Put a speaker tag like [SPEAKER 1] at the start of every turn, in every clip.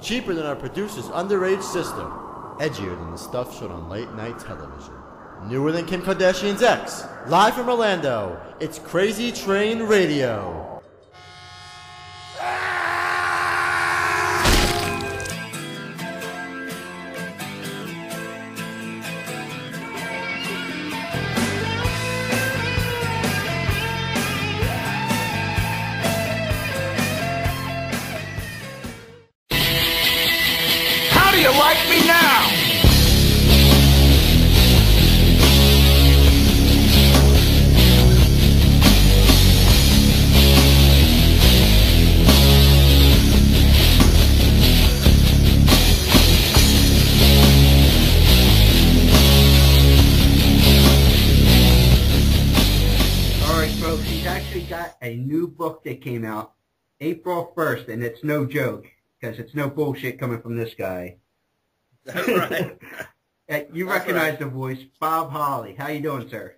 [SPEAKER 1] cheaper than our producer's underage sister, edgier than the stuff shown on late night television, newer than Kim Kardashian's ex, live from Orlando. It's Crazy Train Radio.
[SPEAKER 2] New book that came out April 1st, and it's no joke because it's no bullshit coming from this guy.
[SPEAKER 3] That's right.
[SPEAKER 2] You
[SPEAKER 3] That's
[SPEAKER 2] recognize
[SPEAKER 3] right.
[SPEAKER 2] the voice, Bob Holly. How you doing, sir?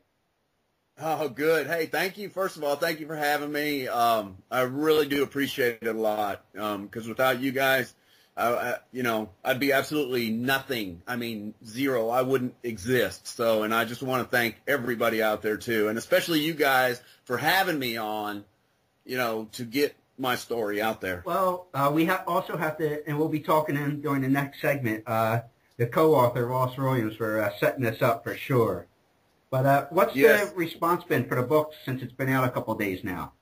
[SPEAKER 3] Oh, good. Hey, thank you. First of all, thank you for having me. Um, I really do appreciate it a lot. Um, cause without you guys, I, I, you know, I'd be absolutely nothing. I mean, zero. I wouldn't exist. So, and I just want to thank everybody out there too, and especially you guys for having me on, you know, to get my story out there.
[SPEAKER 2] Well, uh, we ha- also have to, and we'll be talking in during the next segment, uh, the co-author, Ross Williams, for uh, setting this up for sure. But uh, what's
[SPEAKER 3] Yes.
[SPEAKER 2] the response been for the book since it's been out a couple days now?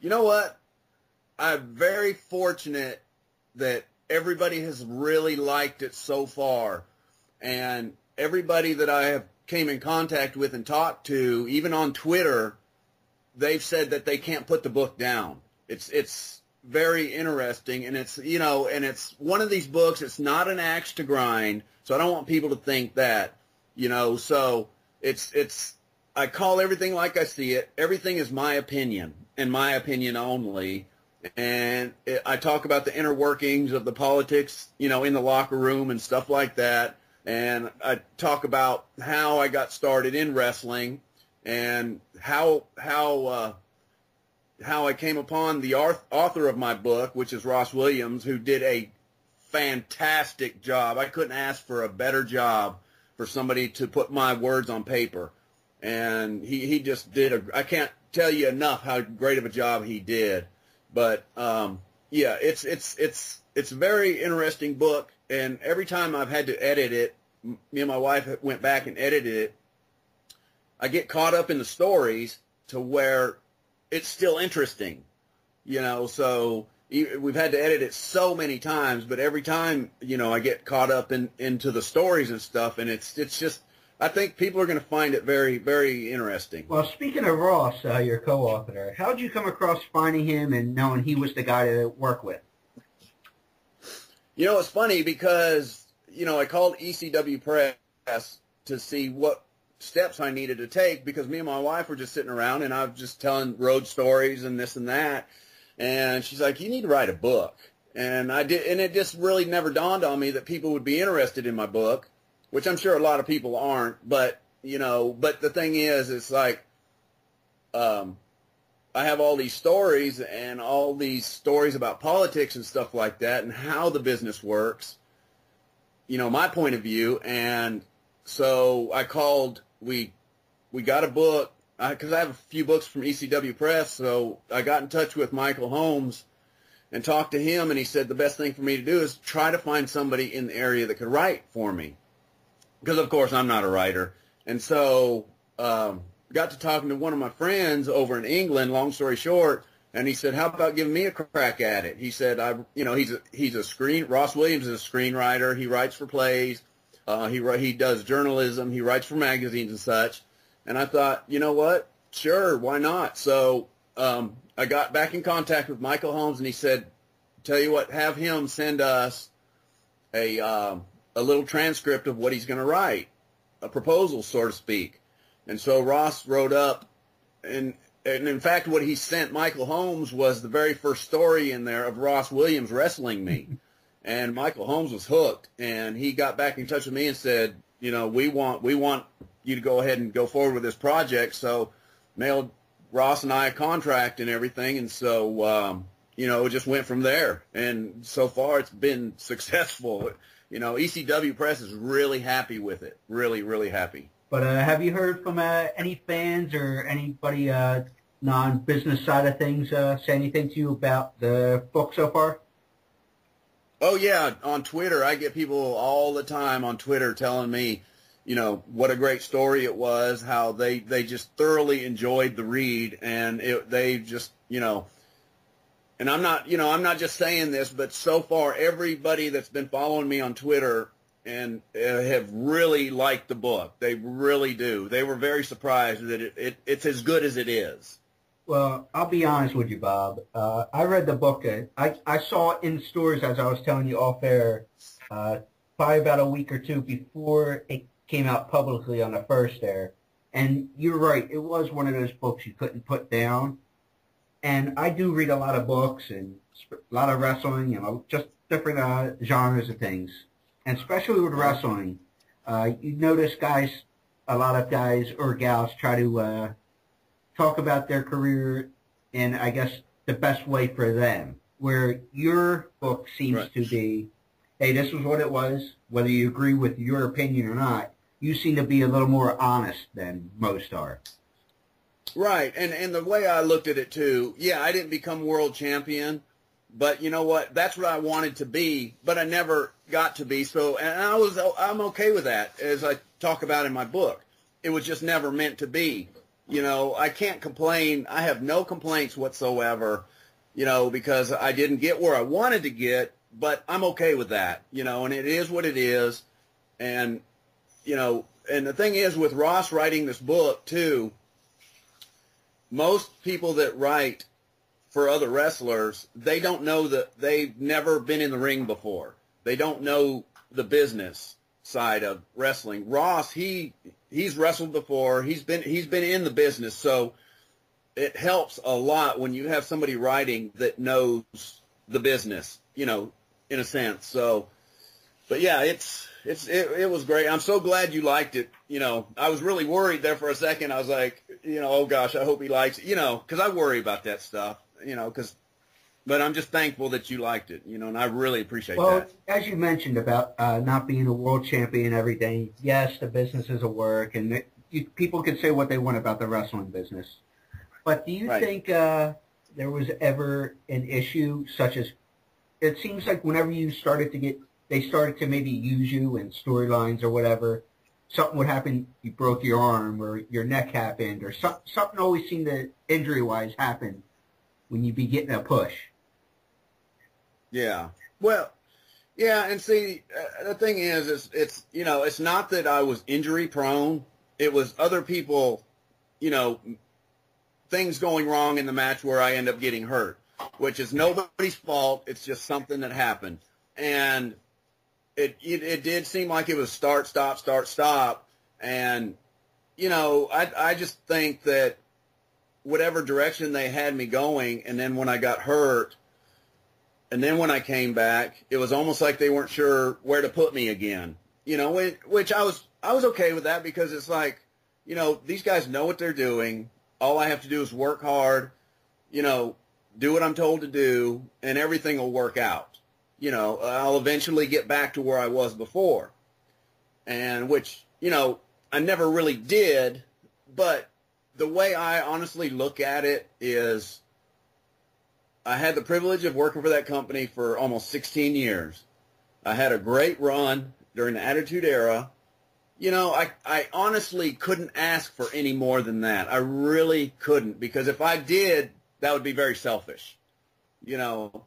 [SPEAKER 3] You know what? I'm very fortunate that everybody has really liked it so far. And everybody that I have came in contact with and talked to, even on Twitter, they've said that they can't put the book down. It's it's very interesting and it's you know, and it's one of these books, it's not an axe to grind, so I don't want people to think that. You know, so it's it's I call everything like I see it. Everything is my opinion and my opinion only. And it, I talk about the inner workings of the politics, you know, in the locker room and stuff like that. And I talk about how I got started in wrestling and how how uh, how I came upon the author of my book, which is Ross Williams, who did a fantastic job. I couldn't ask for a better job for somebody to put my words on paper. And he, he just did a, I can't tell you enough how great of a job he did. But, um, yeah, it's, it's, it's, it's a very interesting book. And every time I've had to edit it, me and my wife went back and edited it. I get caught up in the stories to where it's still interesting, you know, so we've had to edit it so many times, but every time, you know, I get caught up in, into the stories and stuff and it's, it's just, I think people are going to find it very, very interesting.
[SPEAKER 2] Well, speaking of Ross, uh, your co-author, how did you come across finding him and knowing he was the guy to work with?
[SPEAKER 3] You know, it's funny because, you know, I called ECW Press to see what steps I needed to take because me and my wife were just sitting around and I was just telling road stories and this and that. And she's like, you need to write a book. And I did, and it just really never dawned on me that people would be interested in my book, which I'm sure a lot of people aren't. But, you know, but the thing is, it's like, um, I have all these stories and all these stories about politics and stuff like that and how the business works, you know, my point of view. And so I called, we, we got a book because I have a few books from ECW Press. So I got in touch with Michael Holmes and talked to him. And he said the best thing for me to do is try to find somebody in the area that could write for me. Because of course I'm not a writer. And so, um, got to talking to one of my friends over in England, long story short, and he said, "How about giving me a crack at it?" He said, "I, you know, he's a, he's a screen. Ross Williams is a screenwriter. He writes for plays. Uh, he he does journalism. He writes for magazines and such." And I thought, you know what? Sure, why not? So um, I got back in contact with Michael Holmes, and he said, "Tell you what, have him send us a um, a little transcript of what he's going to write, a proposal, so to speak." And so Ross wrote up, and and in fact, what he sent Michael Holmes was the very first story in there of Ross Williams wrestling me, and Michael Holmes was hooked, and he got back in touch with me and said, you know, we want we want you to go ahead and go forward with this project. So mailed Ross and I a contract and everything, and so um, you know, it just went from there. And so far, it's been successful. You know, ECW Press is really happy with it. Really, really happy.
[SPEAKER 2] But uh, have you heard from uh, any fans or anybody uh, non-business side of things uh, say anything to you about the book so far?
[SPEAKER 3] Oh yeah, on Twitter, I get people all the time on Twitter telling me, you know, what a great story it was, how they they just thoroughly enjoyed the read, and it, they just, you know, and I'm not, you know, I'm not just saying this, but so far everybody that's been following me on Twitter and uh, have really liked the book. They really do. They were very surprised that it, it it's as good as it is.
[SPEAKER 2] Well, I'll be honest with you, Bob. Uh, I read the book. Uh, I, I saw in stores, as I was telling you off air, uh, probably about a week or two before it came out publicly on the first air. And you're right. It was one of those books you couldn't put down. And I do read a lot of books and a lot of wrestling and just different uh, genres of things. And especially with wrestling, uh, you notice guys, a lot of guys or gals try to uh, talk about their career in, I guess, the best way for them. Where your book seems right. to be, hey, this was what it was, whether you agree with your opinion or not. You seem to be a little more honest than most are.
[SPEAKER 3] Right, and and the way I looked at it too, yeah, I didn't become world champion, but you know what? That's what I wanted to be, but I never got to be. So, and I was I'm okay with that, as I talk about in my book. It was just never meant to be. You know, I can't complain. I have no complaints whatsoever, you know, because I didn't get where I wanted to get, but I'm okay with that, you know, and it is what it is. And, you know, and the thing is with Ross writing this book too, most people that write for other wrestlers, they don't know that they've never been in the ring before. They don't know the business side of wrestling. Ross, he he's wrestled before. He's been he's been in the business, so it helps a lot when you have somebody writing that knows the business, you know, in a sense. So, but yeah, it's it's it, it was great. I'm so glad you liked it. You know, I was really worried there for a second. I was like, you know, oh gosh, I hope he likes it. You know, because I worry about that stuff. You know, because but I'm just thankful that you liked it, you know, and I really appreciate
[SPEAKER 2] well,
[SPEAKER 3] that.
[SPEAKER 2] Well, as you mentioned about uh, not being a world champion and everything, yes, the business is a work, and it, you, people can say what they want about the wrestling business. But do you right. think uh, there was ever an issue such as it seems like whenever you started to get, they started to maybe use you in storylines or whatever, something would happen, you broke your arm or your neck happened or some, something always seemed to injury-wise happen when you be getting a push.
[SPEAKER 3] Yeah. Well, yeah, and see, uh, the thing is, is it's you know, it's not that I was injury prone. It was other people, you know, things going wrong in the match where I end up getting hurt, which is nobody's fault. It's just something that happened, and it it, it did seem like it was start, stop, start, stop, and you know, I I just think that whatever direction they had me going, and then when I got hurt and then when I came back, it was almost like they weren't sure where to put me again. You know, which I was I was okay with that because it's like, you know, these guys know what they're doing. All I have to do is work hard, you know, do what I'm told to do, and everything will work out. You know, I'll eventually get back to where I was before. And which, you know, I never really did, but the way I honestly look at it is I had the privilege of working for that company for almost 16 years. I had a great run during the Attitude Era. You know, I, I honestly couldn't ask for any more than that. I really couldn't because if I did, that would be very selfish. You know,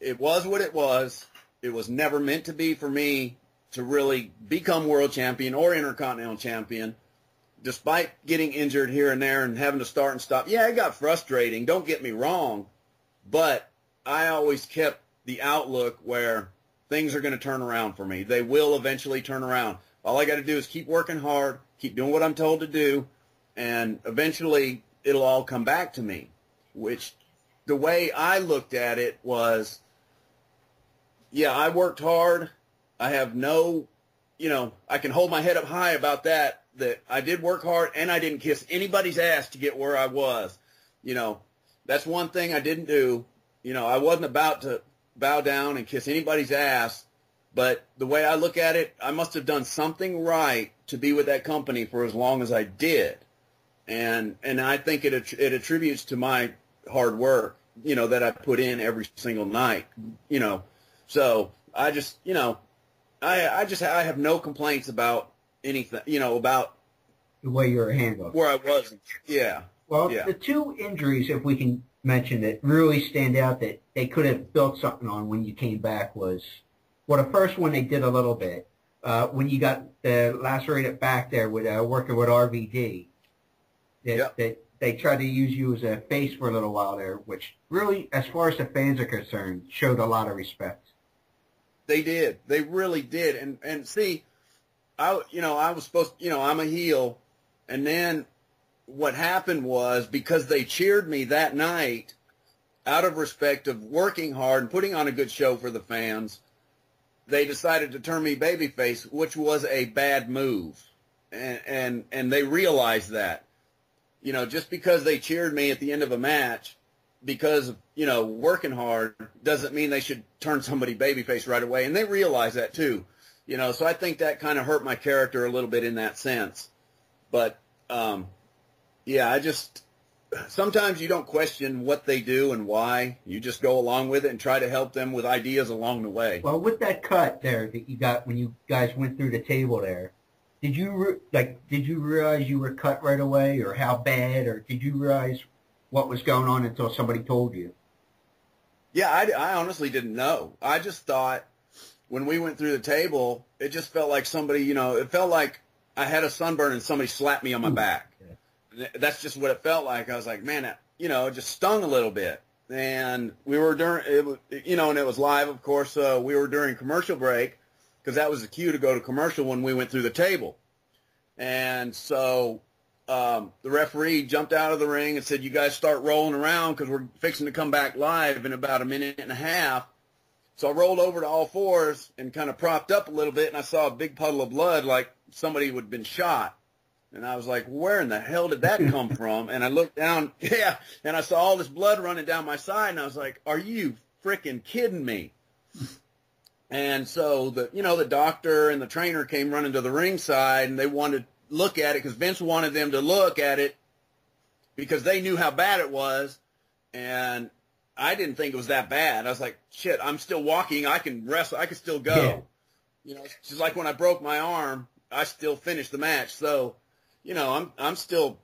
[SPEAKER 3] it was what it was. It was never meant to be for me to really become world champion or intercontinental champion. Despite getting injured here and there and having to start and stop. Yeah, it got frustrating. Don't get me wrong. But I always kept the outlook where things are going to turn around for me. They will eventually turn around. All I got to do is keep working hard, keep doing what I'm told to do, and eventually it'll all come back to me. Which the way I looked at it was, yeah, I worked hard. I have no, you know, I can hold my head up high about that, that I did work hard and I didn't kiss anybody's ass to get where I was. You know, that's one thing I didn't do. You know, I wasn't about to bow down and kiss anybody's ass, but the way I look at it, I must have done something right to be with that company for as long as I did. And and I think it it attributes to my hard work, you know, that I put in every single night, you know. So, I just, you know, I I just I have no complaints about anything, you know, about
[SPEAKER 2] the way you were handled.
[SPEAKER 3] where I was. Yeah.
[SPEAKER 2] Well,
[SPEAKER 3] Yeah.
[SPEAKER 2] the two injuries, if we can mention that really stand out that they could have built something on when you came back was, well, the first one they did a little bit. Uh, when you got the lacerated back there with uh, working with RVD, that,
[SPEAKER 3] Yep.
[SPEAKER 2] that they tried to use you as a face for a little while there, which really, as far as the fans are concerned, showed a lot of respect.
[SPEAKER 3] They did. They really did. And and see, I you know I was supposed you know I'm a heel, and then what happened was because they cheered me that night, out of respect of working hard and putting on a good show for the fans, they decided to turn me babyface, which was a bad move, and and and they realized that. You know, just because they cheered me at the end of a match because you know, working hard doesn't mean they should turn somebody babyface right away. And they realized that too. You know, so I think that kind of hurt my character a little bit in that sense. But um yeah, I just sometimes you don't question what they do and why. You just go along with it and try to help them with ideas along the way.
[SPEAKER 2] Well, with that cut there that you got when you guys went through the table there, did you re- like did you realize you were cut right away, or how bad, or did you realize what was going on until somebody told you?
[SPEAKER 3] Yeah, I, I honestly didn't know. I just thought when we went through the table, it just felt like somebody, you know, it felt like I had a sunburn and somebody slapped me on my
[SPEAKER 2] Ooh,
[SPEAKER 3] back.
[SPEAKER 2] okay.
[SPEAKER 3] Th- That's just what it felt like. I was like, man, you know, it just stung a little bit. And we were during, it, was- you know, and it was live, of course. Uh, we were during commercial break because that was the cue to go to commercial when we went through the table. And so um, the referee jumped out of the ring and said, "You guys start rolling around because we're fixing to come back live in about a minute and a half." So I rolled over to all fours and kind of propped up a little bit, and I saw a big puddle of blood, like somebody would have been shot. And I was like, "Where in the hell did that come from?" And I looked down, yeah, and I saw all this blood running down my side, and I was like, "Are you freaking kidding me?" And so the you know the doctor and the trainer came running to the ringside and they wanted to look at it because Vince wanted them to look at it because they knew how bad it was, and I didn't think it was that bad. I was like, shit, I'm still walking. I can wrestle. I can still go.
[SPEAKER 2] Yeah.
[SPEAKER 3] You know, it's just like when I broke my arm, I still finished the match. So, you know, I'm I'm still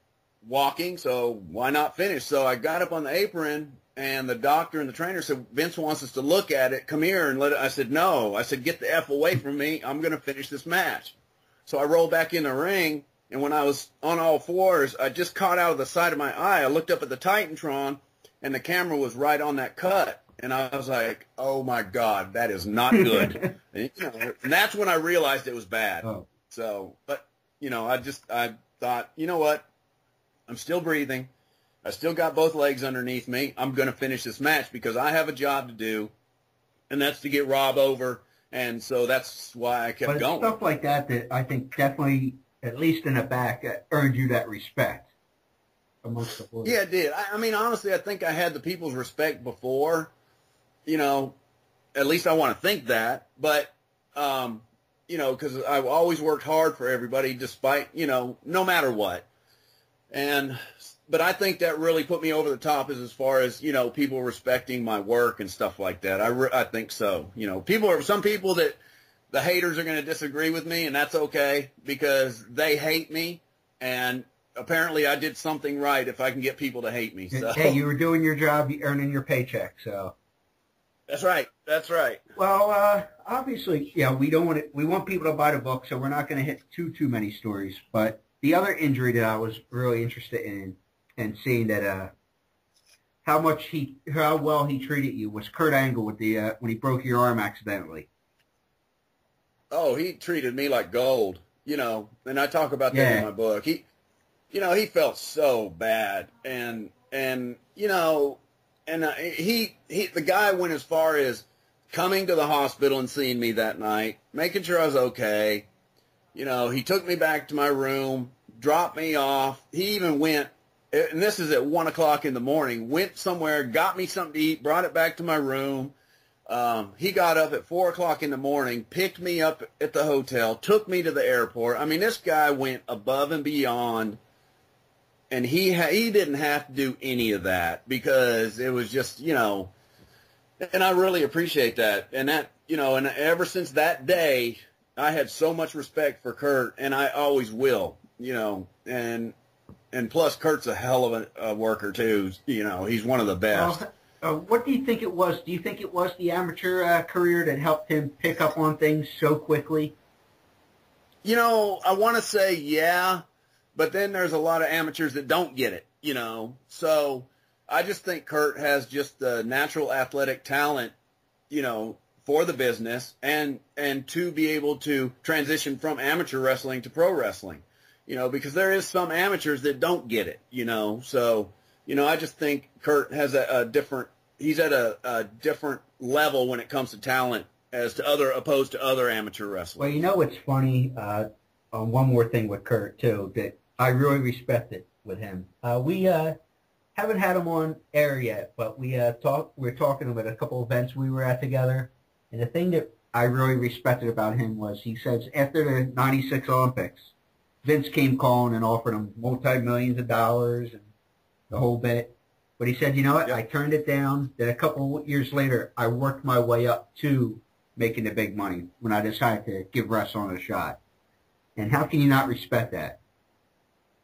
[SPEAKER 3] walking. So why not finish? So I got up on the apron and the doctor and the trainer said, Vince wants us to look at it. Come here and let it. I said, no. I said, get the F away from me. I'm going to finish this match. So I rolled back in the ring. And when I was on all fours, I just caught out of the side of my eye. I looked up at the Titantron and the camera was right on that cut. And I was like, oh my God, that is not good. and, you know, and that's when I realized it was bad.
[SPEAKER 2] Oh.
[SPEAKER 3] So, but, you know, I just, I thought, you know what? I'm still breathing. I still got both legs underneath me. I'm going to finish this match because I have a job to do, and that's to get Rob over. And so that's why I kept
[SPEAKER 2] But
[SPEAKER 3] going.
[SPEAKER 2] stuff like that that I think definitely, at least in the back, earned you that respect amongst the boys.
[SPEAKER 3] Yeah, it did. I, I mean, honestly, I think I had the people's respect before. You know, at least I want to think that. But, um, you know, because I've always worked hard for everybody, despite you know, no matter what. And but I think that really put me over the top as as far as you know, people respecting my work and stuff like that. I re- I think so. You know, people are some people that the haters are going to disagree with me, and that's okay because they hate me, and apparently I did something right if I can get people to hate me. So
[SPEAKER 2] Hey, you were doing your job, you earning your paycheck, so.
[SPEAKER 3] That's right. That's right.
[SPEAKER 2] Well, uh, obviously, yeah, we don't want to, we want people to buy the book, so we're not going to hit too, too many stories. But the other injury that I was really interested in and seeing that, uh, how much he, how well he treated you was Kurt Angle with the, uh, when he broke your arm accidentally.
[SPEAKER 3] Oh, he treated me like gold, you know, and I talk about that
[SPEAKER 2] Yeah.
[SPEAKER 3] in my book. He, you know, he felt so bad, and and you know, and uh, he he the guy went as far as coming to the hospital and seeing me that night, making sure I was okay. You know, he took me back to my room, dropped me off. He even went and this is at one o'clock in the morning. Went somewhere, got me something to eat, brought it back to my room. Um, he got up at four o'clock in the morning, picked me up at the hotel, took me to the airport. I mean, this guy went above and beyond, and he ha- he didn't have to do any of that because it was just you know, and I really appreciate that. And that you know, and ever since that day, I had so much respect for Kurt, and I always will. You know, and and plus Kurt's a hell of a, a worker too. You know, he's one of the best.
[SPEAKER 2] Uh, what do you think it was? Do you think it was the amateur uh, career that helped him pick up on things so quickly?
[SPEAKER 3] You know, I want to say yeah, but then there's a lot of amateurs that don't get it. You know, so I just think Kurt has just the natural athletic talent. You know, for the business and and to be able to transition from amateur wrestling to pro wrestling you know because there is some amateurs that don't get it you know so you know i just think kurt has a, a different he's at a, a, different level when it comes to talent as to other opposed to other amateur wrestlers
[SPEAKER 2] well you know what's funny uh, on one more thing with kurt too that i really respect it with him uh, we uh, haven't had him on air yet but we uh, talk we're talking about a couple events we were at together and the thing that I really respected about him was he says after the 96 Olympics, Vince came calling and offered him multi-millions of dollars and the whole bit. But he said, you know what, yep. I turned it down. Then a couple years later, I worked my way up to making the big money when I decided to give wrestling a shot. And how can you not respect that?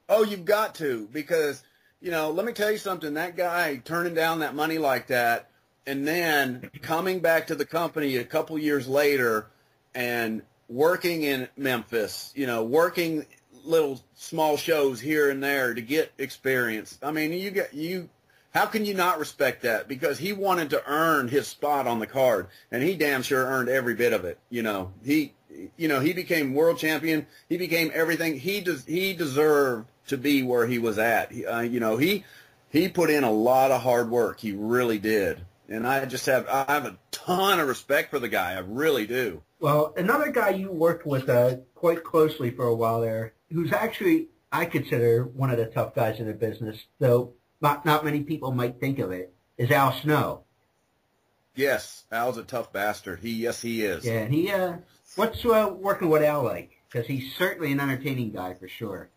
[SPEAKER 3] Oh, you've got to because, you know, let me tell you something. That guy turning down that money like that and then coming back to the company a couple years later and working in Memphis, you know, working little small shows here and there to get experience. I mean, you get you how can you not respect that? Because he wanted to earn his spot on the card, and he damn sure earned every bit of it. You know, he, you know, he became world champion. He became everything. He does. He deserved to be where he was at. He, uh, you know, he he put in a lot of hard work. He really did and I just have I have a ton of respect for the guy. I really do.
[SPEAKER 2] Well, another guy you worked with uh, quite closely for a while there, who's actually I consider one of the tough guys in the business, though not not many people might think of it, is Al Snow.
[SPEAKER 3] Yes, Al's a tough bastard. He yes he is.
[SPEAKER 2] Yeah, and he uh, what's uh, working with Al like? Because he's certainly an entertaining guy for sure.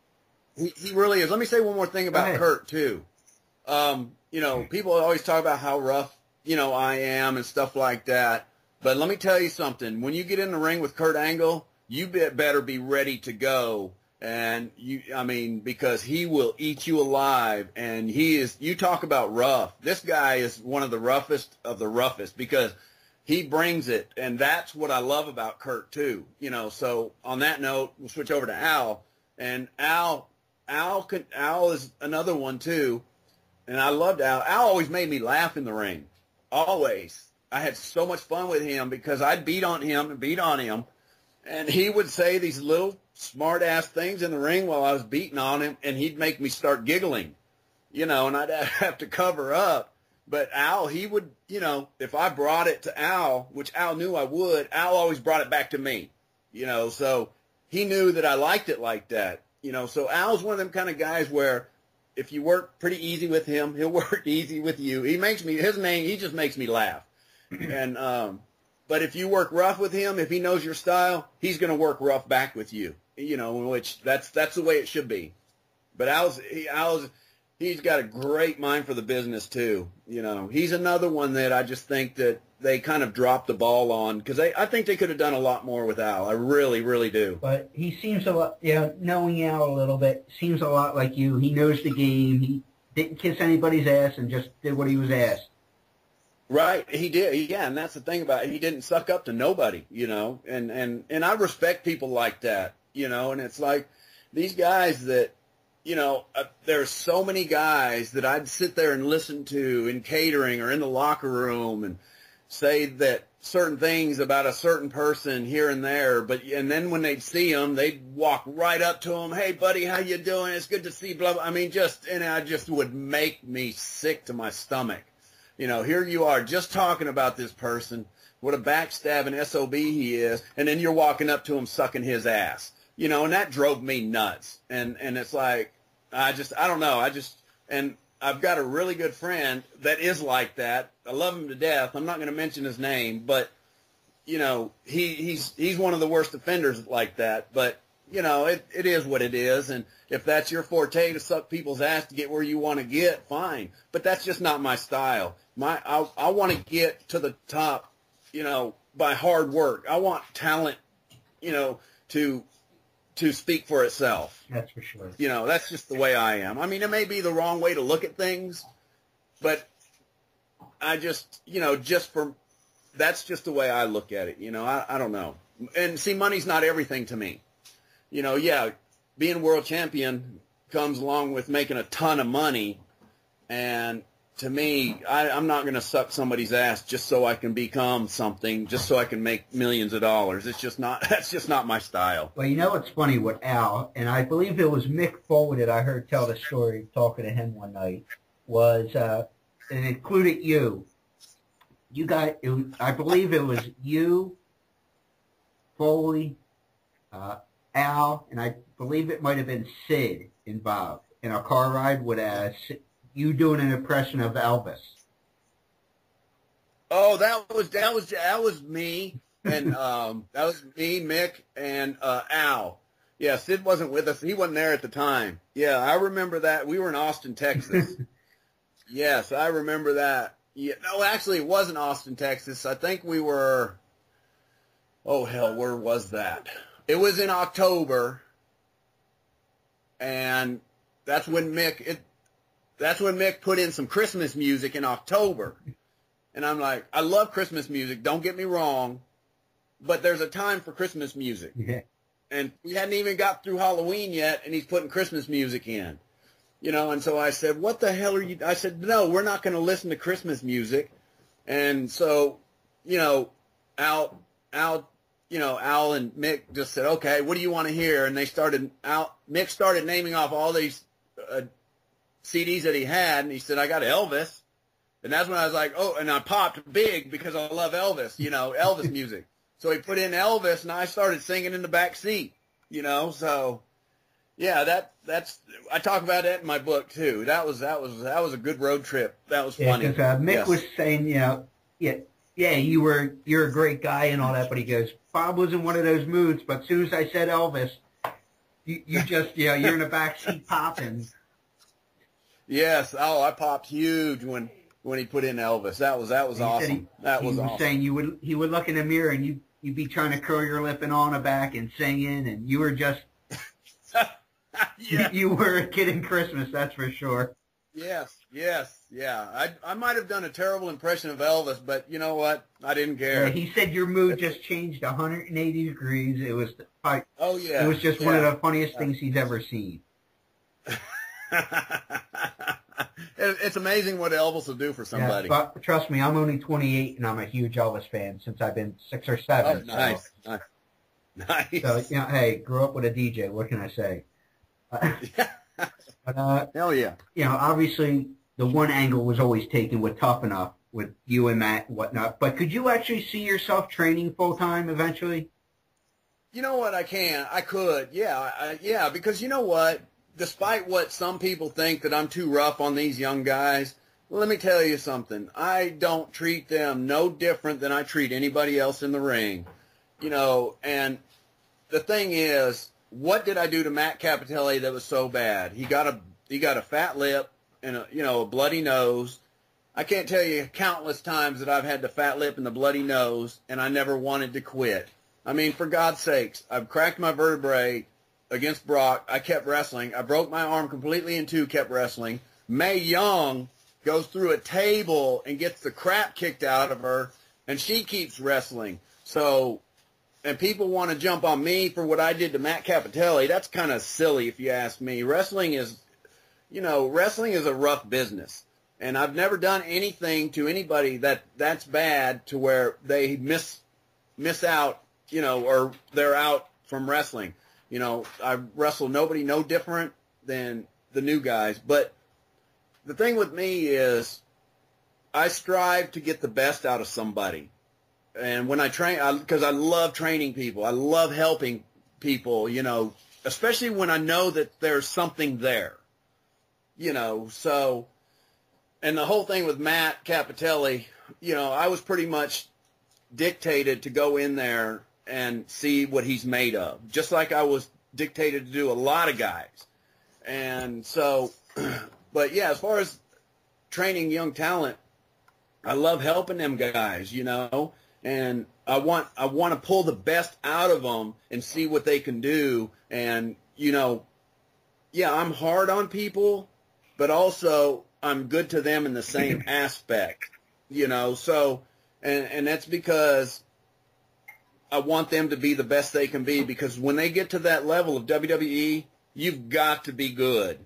[SPEAKER 3] He he really is. Let me say one more thing about Kurt too. Um, you know, people always talk about how rough you know, I am and stuff like that. But let me tell you something. When you get in the ring with Kurt Angle, you better be ready to go. And you, I mean, because he will eat you alive. And he is, you talk about rough. This guy is one of the roughest of the roughest because he brings it. And that's what I love about Kurt too. You know, so on that note, we'll switch over to Al. And Al, Al, Al is another one too. And I loved Al. Al always made me laugh in the ring always. I had so much fun with him because I'd beat on him and beat on him, and he would say these little smart ass things in the ring while I was beating on him, and he'd make me start giggling, you know, and I'd have to cover up. But Al, he would, you know, if I brought it to Al, which Al knew I would, Al always brought it back to me, you know, so he knew that I liked it like that, you know. So Al's one of them kind of guys where if you work pretty easy with him, he'll work easy with you. He makes me his name. He just makes me laugh. and um, but if you work rough with him, if he knows your style, he's going to work rough back with you. You know, which that's that's the way it should be. But Al's he, Al's he's got a great mind for the business too. You know, he's another one that I just think that they kind of dropped the ball on because I think they could have done a lot more with Al. I really, really do.
[SPEAKER 2] But he seems a lot, you know, knowing Al a little bit, seems a lot like you. He knows the game. He didn't kiss anybody's ass and just did what he was asked.
[SPEAKER 3] Right, he did. Yeah, and that's the thing about it. He didn't suck up to nobody, you know. And and and I respect people like that, you know. And it's like these guys that you know, uh, there's so many guys that I'd sit there and listen to in catering or in the locker room and say that certain things about a certain person here and there, but and then when they'd see them, they'd walk right up to them. Hey, buddy, how you doing? It's good to see. Blah. blah. I mean, just and I just would make me sick to my stomach. You know, here you are just talking about this person, what a backstabbing sob he is, and then you're walking up to him sucking his ass. You know, and that drove me nuts. And and it's like I just I don't know. I just and I've got a really good friend that is like that. I love him to death. I'm not going to mention his name, but you know, he he's he's one of the worst offenders like that. But you know, it it is what it is, and if that's your forte to suck people's ass to get where you want to get, fine. But that's just not my style. My I I want to get to the top, you know, by hard work. I want talent, you know, to to speak for itself.
[SPEAKER 2] That's for sure.
[SPEAKER 3] You know, that's just the way I am. I mean, it may be the wrong way to look at things, but I just, you know, just for that's just the way I look at it. You know, I, I don't know. And see, money's not everything to me. You know, yeah, being world champion comes along with making a ton of money, and to me, I, I'm not going to suck somebody's ass just so I can become something, just so I can make millions of dollars. It's just not. That's just not my style.
[SPEAKER 2] Well, you know what's funny with Al, and I believe it was Mick Foley that I heard tell the story talking to him one night, was, uh, and included you. You got, it I believe it was you, Foley, uh, Al, and I believe it might have been Sid involved in a car ride with uh, you doing an impression of Elvis.
[SPEAKER 3] Oh, that was that was that was me, and um, that was me, Mick, and uh, Al. Yeah, Sid wasn't with us. He wasn't there at the time. Yeah, I remember that. We were in Austin, Texas. yes, I remember that. Yeah, no, actually, it wasn't Austin, Texas. I think we were. Oh hell, where was that? It was in October, and that's when Mick. It, that's when Mick put in some Christmas music in October. And I'm like, I love Christmas music. Don't get me wrong, but there's a time for Christmas music.
[SPEAKER 2] Yeah.
[SPEAKER 3] And we hadn't even got through Halloween yet, and he's putting Christmas music in. You know, and so I said, what the hell are you? I said, no, we're not going to listen to Christmas music. And so, you know, Al, Al, you know, Al and Mick just said, okay, what do you want to hear? And they started, Al, Mick started naming off all these uh, CDs that he had, and he said, I got Elvis. And that's when I was like, oh, and I popped big because I love Elvis, you know, Elvis music. So he put in Elvis, and I started singing in the back seat, you know. So, yeah, that that's I talk about that in my book too. That was that was that was a good road trip. That was funny.
[SPEAKER 2] because uh, Mick
[SPEAKER 3] Yes.
[SPEAKER 2] was saying, you know, yeah, yeah, you were you're a great guy and all that, but he goes, Bob was in one of those moods, but as soon as I said Elvis, you, you just, you know, you're in the back seat popping.
[SPEAKER 3] Yes. Oh, I popped huge when when he put in Elvis. That was that was awesome.
[SPEAKER 2] he-
[SPEAKER 3] that was
[SPEAKER 2] was
[SPEAKER 3] awesome.
[SPEAKER 2] saying you would he would look in the mirror and you you'd be trying to curl your lip and on the back and singing, and you were just
[SPEAKER 3] yeah.
[SPEAKER 2] you were a kid in Christmas, that's for sure.
[SPEAKER 3] Yes. Yes. Yeah. I I might have done a terrible impression of Elvis, but you know what? I didn't care.
[SPEAKER 2] Yeah, he said your mood just changed 180 degrees. It was I,
[SPEAKER 3] oh yeah.
[SPEAKER 2] it was just one of the funniest things he's ever seen.
[SPEAKER 3] It- it's amazing what Elvis will do for somebody.
[SPEAKER 2] Yeah, but trust me, I'm only 28 and I'm a huge Elvis fan since I've been six or seven.
[SPEAKER 3] oh, nice, nice, nice.
[SPEAKER 2] So, so you know, hey, grew up with a DJ. What can I say? Uh, but uh,
[SPEAKER 3] Hell yeah.
[SPEAKER 2] you know, obviously the one angle was always taken with Tough Enough with you and Matt and whatnot. But could you actually see yourself training full time eventually?
[SPEAKER 3] You know what? I can. I could. Yeah. I, yeah. Because you know what? Despite what some people think that I'm too rough on these young guys, let me tell you something. I don't treat them no different than I treat anybody else in the ring. You know, and the thing is, what did I do to Matt Capitelli that was so bad? He got a he got a fat lip and a you know a bloody nose. I can't tell you countless times that I've had the fat lip and the bloody nose, and I never wanted to quit. I mean, for God's sakes, I've cracked my vertebrae against Brock. I kept wrestling. I broke my arm completely in two, kept wrestling. Mae Young goes through a table and gets the crap kicked out of her, and she keeps wrestling. So, and people want to jump on me for what I did to Matt Capitelli. That's kind of silly if you ask me. Wrestling is, you know, wrestling is a rough business. And I've never done anything to anybody that that's bad to where they miss miss out, you know, or they're out from wrestling. You know, I wrestle nobody no different than the new guys. But the thing with me is I strive to get the best out of somebody. And when I train, because I, love training people, I love helping people, you know, especially when I know that there's something there. you know, so, and the whole thing with Matt Capitelli, you know, I was pretty much dictated to go in there and see what he's made of, just like I was dictated to do a lot of guys. And so, but yeah, as far as training young talent, I love helping them guys, you know, and I want I want to pull the best out of them and see what they can do. And you know, yeah, I'm hard on people, but also I'm good to them in the same aspect, you know. So, and and that's because I want them to be the best they can be because when they get to that level of WWE, you've got to be good,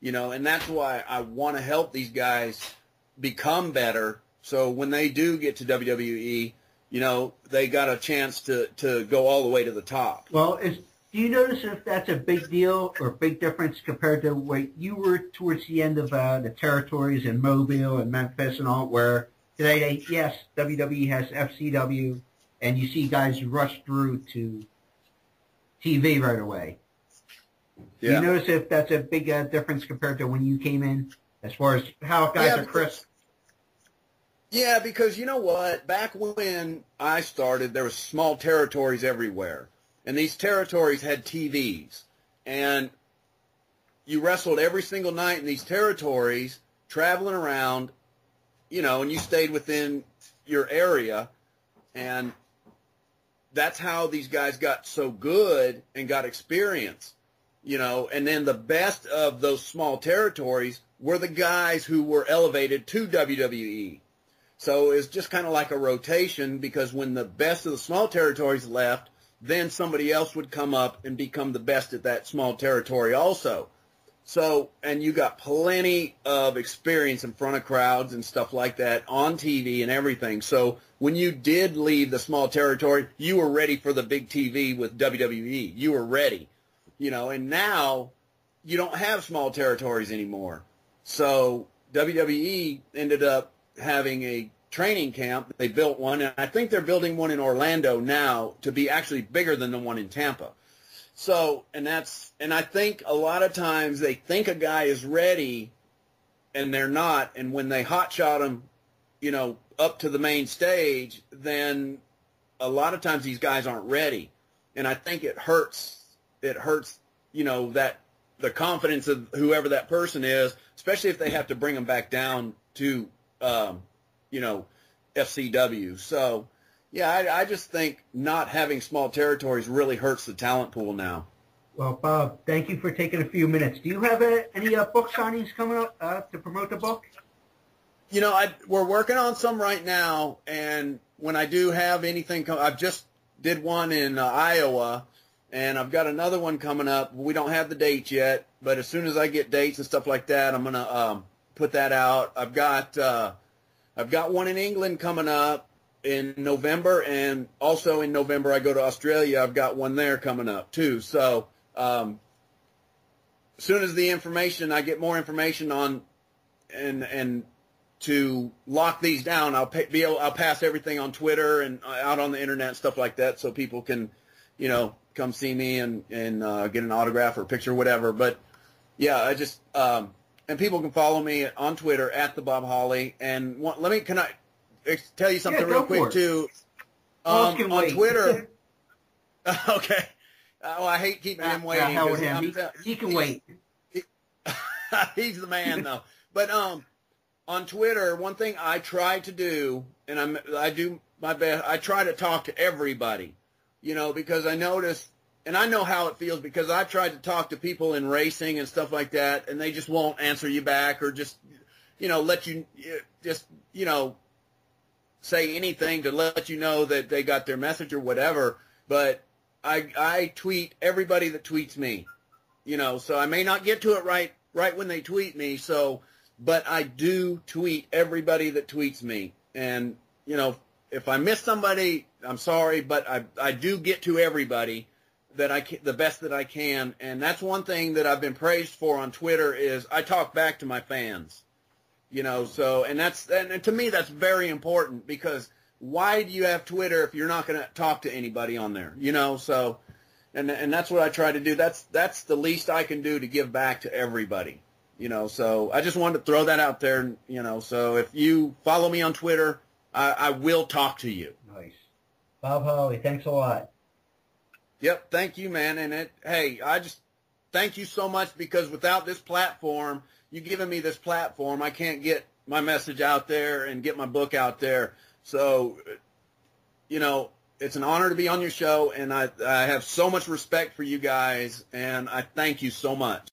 [SPEAKER 3] you know, and that's why I want to help these guys become better. So when they do get to WWE, you know, they got a chance to, to go all the way to the top.
[SPEAKER 2] Well, is, do you notice if that's a big deal or big difference compared to where you were towards the end of uh, the territories in Mobile and Memphis and all, where today, yes, WWE has FCW, and you see guys rush through to TV right away. Yeah. Do you notice if that's a big uh, difference compared to when you came in, as far as how guys yeah, are crisp?
[SPEAKER 3] Yeah, because you know what? Back when I started, there was small territories everywhere, and these territories had TVs, and you wrestled every single night in these territories, traveling around, you know, and you stayed within your area, and that's how these guys got so good and got experience, you know, and then the best of those small territories were the guys who were elevated to WWE so it's just kind of like a rotation because when the best of the small territories left, then somebody else would come up and become the best at that small territory also. So, and you got plenty of experience in front of crowds and stuff like that on TV and everything. So when you did leave the small territory, you were ready for the big TV with WWE. You were ready, you know, and now you don't have small territories anymore. So WWE ended up having a training camp. They built one, and I think they're building one in Orlando now to be actually bigger than the one in Tampa. So, and that's, and I think a lot of times they think a guy is ready, and they're not. And when they hot shot him, you know, up to the main stage, then a lot of times these guys aren't ready, and I think it hurts. It hurts, you know, that the confidence of whoever that person is, especially if they have to bring them back down to um, you know, FCW. So, yeah, I, I just think not having small territories really hurts the talent pool now.
[SPEAKER 2] Well, Bob, thank you for taking a few minutes. Do you have a, any uh, book signings coming up uh, to promote the book?
[SPEAKER 3] You know, I, we're working on some right now, and when I do have anything I've just did one in uh, Iowa, and I've got another one coming up. We don't have the dates yet, but as soon as I get dates and stuff like that, I'm gonna um, put that out. I've got uh, I've got one in England coming up in November, and also in November I go to Australia. I've got one there coming up too. So um, as soon as the information, I get more information on, and and to lock these down, I'll pay, be able, I'll pass everything on Twitter and uh, out on the internet and stuff like that, so people can, you know, come see me and and uh, get an autograph or a picture, or whatever. But yeah, I just um, and people can follow me on Twitter at the Bob Holly. And one, let me can I tell you something
[SPEAKER 2] yeah,
[SPEAKER 3] real quick too? Um, on Twitter. okay. Uh, well, I hate keeping him waiting.
[SPEAKER 2] Uh, him. He, he, can wait. He,
[SPEAKER 3] he's the man though. But um, on Twitter, one thing I try to do, and I'm I do my best. I try to talk to everybody, you know, because I notice and I know how it feels because I've tried to talk to people in racing and stuff like that, and they just won't answer you back or just, you know, let you just, you know, say anything to let you know that they got their message or whatever. But I I tweet everybody that tweets me, you know, so I may not get to it right right when they tweet me. So, but I do tweet everybody that tweets me, and you know, if I miss somebody, I'm sorry, but I I do get to everybody that I can, the best that I can, and that's one thing that I've been praised for on Twitter is I talk back to my fans, you know. So, and that's and to me that's very important because why do you have Twitter if you're not going to talk to anybody on there, you know? So, and and that's what I try to do. That's that's the least I can do to give back to everybody, you know, so I just wanted to throw that out there. You know, so if you follow me on Twitter, I, I will talk to you.
[SPEAKER 2] Nice. Bob Holly, thanks a lot.
[SPEAKER 3] Yep, thank you, man. And it, hey, I just thank you so much because without this platform, you giving me this platform, I can't get my message out there and get my book out there. So, you know, it's an honor to be on your show, and I, I have so much respect for you guys, and I thank you so much.